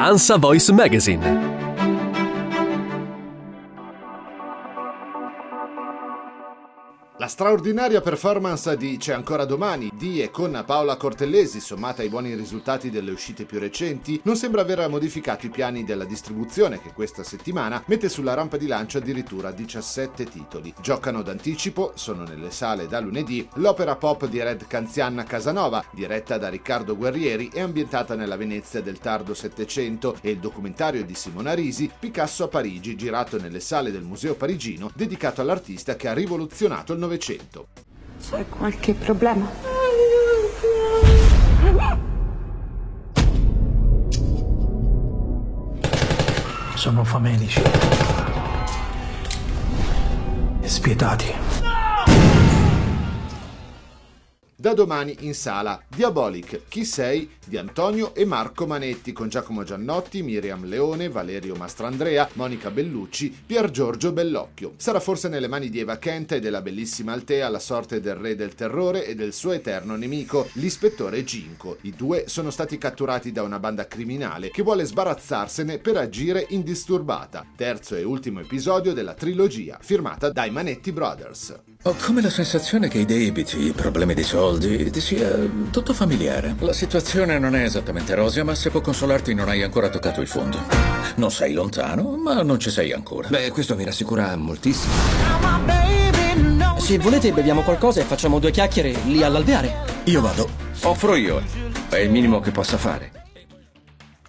Ansa Voice Magazine. Straordinaria performance di C'è ancora domani di e con Paola Cortellesi, sommata ai buoni risultati delle uscite più recenti, non sembra aver modificato i piani della distribuzione che questa settimana mette sulla rampa di lancio addirittura 17 titoli. Giocano d'anticipo, sono nelle sale da lunedì, l'opera pop di Red Canzianna Casanova, diretta da Riccardo Guerrieri e ambientata nella Venezia del tardo Settecento, e il documentario di Simona Risi, Picasso a Parigi, girato nelle sale del Museo Parigino, dedicato all'artista che ha rivoluzionato il Novecento. C'è qualche problema? Sono famelici e spietati. Da domani in sala Diabolic, Chi sei? di Antonio e Marco Manetti con Giacomo Giannotti, Miriam Leone, Valerio Mastrandrea, Monica Bellucci, Pier Giorgio Bellocchio. Sarà forse nelle mani di Eva Kent e della bellissima Altea la sorte del re del terrore e del suo eterno nemico, l'ispettore Ginko. I due sono stati catturati da una banda criminale che vuole sbarazzarsene per agire indisturbata. Terzo e ultimo episodio della trilogia, firmata dai Manetti Brothers. Ho come la sensazione che i debiti, i problemi di soldi, ti sia tutto familiare. La situazione non è esattamente rosea, ma se può consolarti non hai ancora toccato il fondo. Non sei lontano, ma non ci sei ancora. Beh, questo mi rassicura moltissimo. Se volete beviamo qualcosa e facciamo due chiacchiere lì all'alveare. Io vado. Offro io. È il minimo che possa fare.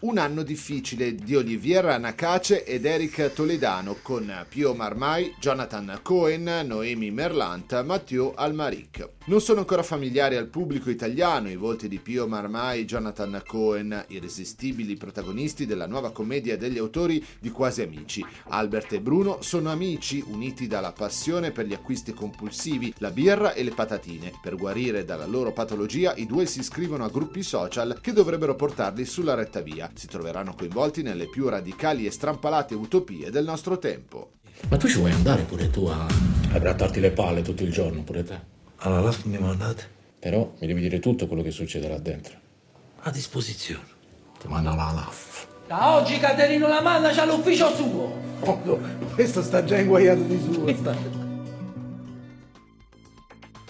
Un anno difficile di Oliviera Nakace ed Eric Toledano con Pio Marmai, Jonathan Cohen, Noemi Merlant, Matteo Almaric. Non sono ancora familiari al pubblico italiano i volti di Pio Marmai, Jonathan Cohen, irresistibili protagonisti della nuova commedia degli autori di Quasi Amici. Albert e Bruno sono amici uniti dalla passione per gli acquisti compulsivi, la birra e le patatine. Per guarire dalla loro patologia i due si iscrivono a gruppi social che dovrebbero portarli sulla retta via si troveranno coinvolti nelle più radicali e strampalate utopie del nostro tempo. Ma tu ci vuoi andare pure tu a, a grattarti le palle tutto il giorno, pure te? Alla LAF mi mandate? Però mi devi dire tutto quello che succede là dentro. A disposizione. Ti manda la LAF. Da oggi Caterino la manda c'ha l'ufficio suo. Oh, questo sta già inguaiato di suo.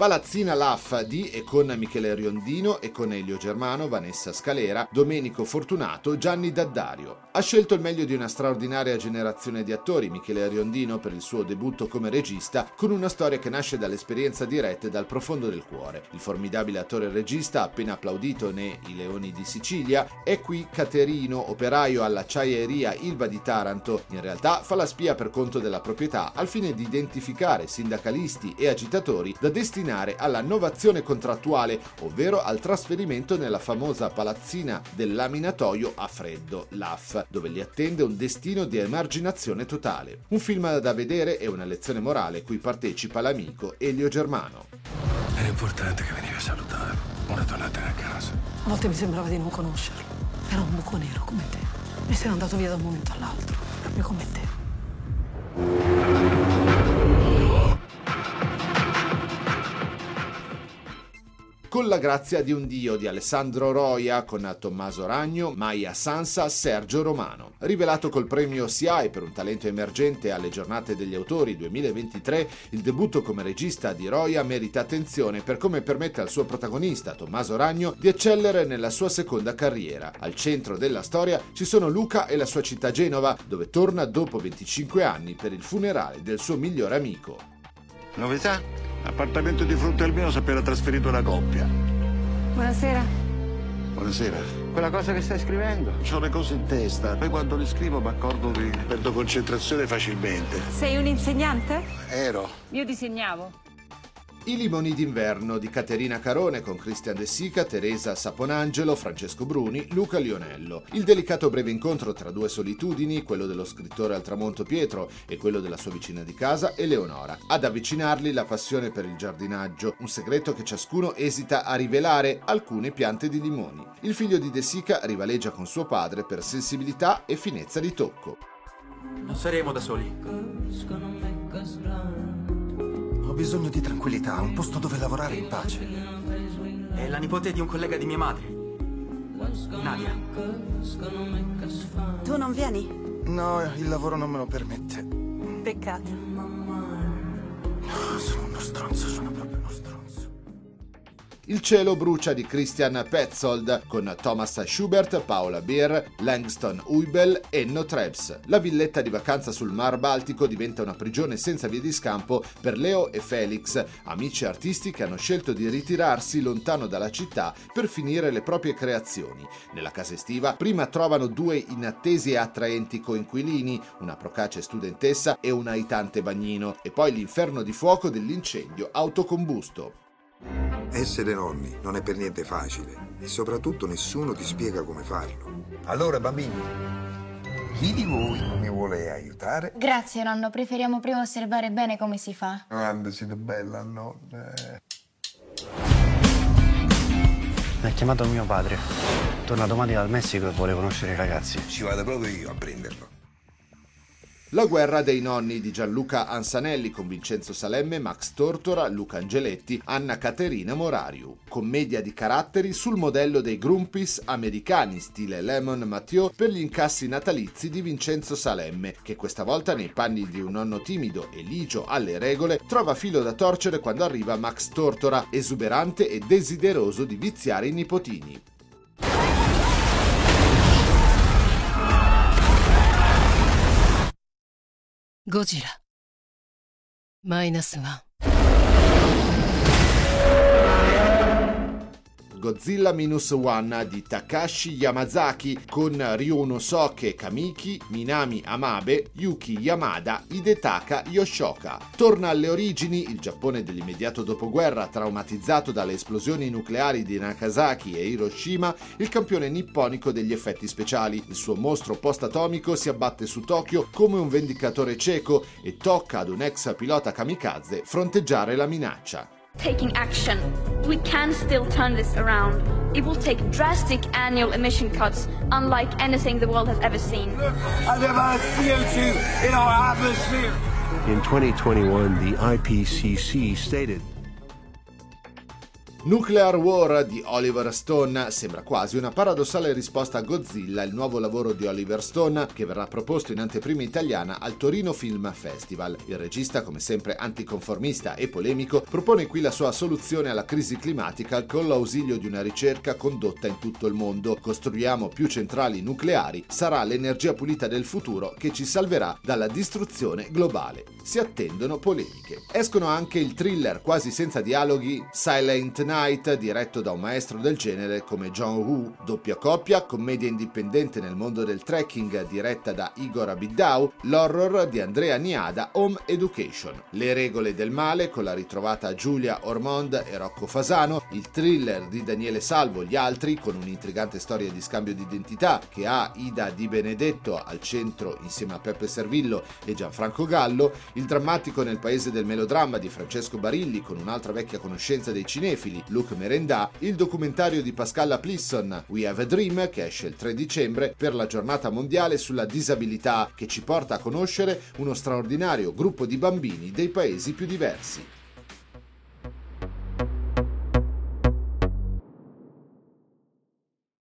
Palazzina Laffa di e con Michele Riondino e con Elio Germano, Vanessa Scalera, Domenico Fortunato, Gianni Daddario. Ha scelto il meglio di una straordinaria generazione di attori, Michele Riondino per il suo debutto come regista, con una storia che nasce dall'esperienza diretta e dal profondo del cuore. Il formidabile attore e regista, appena applaudito ne I Leoni di Sicilia, è qui Caterino, operaio all'acciaieria Ilva di Taranto. In realtà fa la spia per conto della proprietà al fine di identificare sindacalisti e agitatori da destinare destinare alla novazione contrattuale, ovvero al trasferimento nella famosa palazzina del laminatoio a freddo, l'AF, dove li attende un destino di emarginazione totale. Un film da vedere e una lezione morale cui partecipa l'amico Elio Germano. Era importante che venivi a salutare. Ora tornatene a casa. A volte mi sembrava di non conoscerlo. Era un buco nero come te. E sei andato via da un momento all'altro, proprio come te. Con la grazia di un dio di Alessandro Roia con Tommaso Ragno, Maya Sansa, Sergio Romano. Rivelato col premio SIAE per un talento emergente alle giornate degli autori 2023, il debutto come regista di Roia merita attenzione per come permette al suo protagonista, Tommaso Ragno, di eccellere nella sua seconda carriera. Al centro della storia ci sono Luca e la sua città Genova, dove torna dopo 25 anni per il funerale del suo migliore amico. Novità? Appartamento di fronte al mio si appena trasferito una coppia. Buonasera. Buonasera. Quella cosa che stai scrivendo? Ho le cose in testa, poi quando le scrivo mi accorgo che perdo concentrazione facilmente. Sei un insegnante? Ero. Io disegnavo. I limoni d'inverno di Caterina Carone con Cristian De Sica, Teresa Saponangelo, Francesco Bruni, Luca Lionello. Il delicato breve incontro tra due solitudini, quello dello scrittore al tramonto Pietro e quello della sua vicina di casa, Eleonora. Ad avvicinarli la passione per il giardinaggio, un segreto che ciascuno esita a rivelare, alcune piante di limoni. Il figlio di De Sica rivaleggia con suo padre per sensibilità e finezza di tocco. Non saremo da soli. Ho bisogno di tranquillità, un posto dove lavorare in pace. È la nipote di un collega di mia madre. Nadia. Tu non vieni? No, il lavoro non me lo permette. Peccato. Sono uno stronzo, sono proprio uno stronzo. Il cielo brucia di Christian Petzold con Thomas Schubert, Paola Beer, Langston Uibel e Enno Trebs. La villetta di vacanza sul Mar Baltico diventa una prigione senza via di scampo per Leo e Felix, amici artisti che hanno scelto di ritirarsi lontano dalla città per finire le proprie creazioni. Nella casa estiva prima trovano due inattesi e attraenti coinquilini, una procace studentessa e un aitante bagnino, e poi l'inferno di fuoco dell'incendio autocombusto. Essere nonni non è per niente facile e soprattutto nessuno ti spiega come farlo. Allora, bambini, chi di voi mi vuole aiutare? Grazie, nonno. Preferiamo prima osservare bene come si fa. Quando siete bella, nonna. Mi ha chiamato mio padre. Torna domani dal Messico e vuole conoscere i ragazzi. Ci vado proprio io a prenderlo. La guerra dei nonni di Gianluca Ansanelli con Vincenzo Salemme, Max Tortora, Luca Angeletti, Anna Caterina Morariu. Commedia di caratteri sul modello dei Grumpis americani stile Lemon Mathieu per gli incassi natalizi di Vincenzo Salemme, che questa volta nei panni di un nonno timido e ligio alle regole trova filo da torcere quando arriva Max Tortora, esuberante e desideroso di viziare i nipotini. ゴジラ。マイナスワン。Godzilla Minus One di Takashi Yamazaki con Ryunosuke Kamiki, Minami Amabe, Yuki Yamada, Hidetaka Yoshoka. Torna alle origini il Giappone dell'immediato dopoguerra, traumatizzato dalle esplosioni nucleari di Nagasaki e Hiroshima, il campione nipponico degli effetti speciali. Il suo mostro post-atomico si abbatte su Tokyo come un vendicatore cieco e tocca ad un ex pilota kamikaze fronteggiare la minaccia. Taking action. We can still turn this around. It will take drastic annual emission cuts unlike anything the world has ever seen. And the amount of CO2 in our atmosphere. In 2021, the IPCC stated Nuclear War di Oliver Stone sembra quasi una paradossale risposta a Godzilla, il nuovo lavoro di Oliver Stone che verrà proposto in anteprima italiana al Torino Film Festival. Il regista, come sempre anticonformista e polemico, propone qui la sua soluzione alla crisi climatica con l'ausilio di una ricerca condotta in tutto il mondo. Costruiamo più centrali nucleari, sarà l'energia pulita del futuro che ci salverà dalla distruzione globale. Si attendono polemiche. Escono anche il thriller quasi senza dialoghi Silent Night, diretto da un maestro del genere come John Woo, doppia coppia, commedia indipendente nel mondo del trekking diretta da Igor Abidau, l'horror di Andrea Niada, Home Education, le regole del male con la ritrovata Giulia Ormond e Rocco Fasano, il thriller di Daniele Salvo, Gli altri, con un'intrigante storia di scambio di identità che ha Ida Di Benedetto al centro insieme a Peppe Servillo e Gianfranco Gallo, il drammatico nel paese del melodramma di Francesco Barilli con un'altra vecchia conoscenza dei cinefili, Luc Merendà, il documentario di Pascalla Plisson, We Have a Dream, che esce il 3 dicembre per la giornata mondiale sulla disabilità, che ci porta a conoscere uno straordinario gruppo di bambini dei paesi più diversi.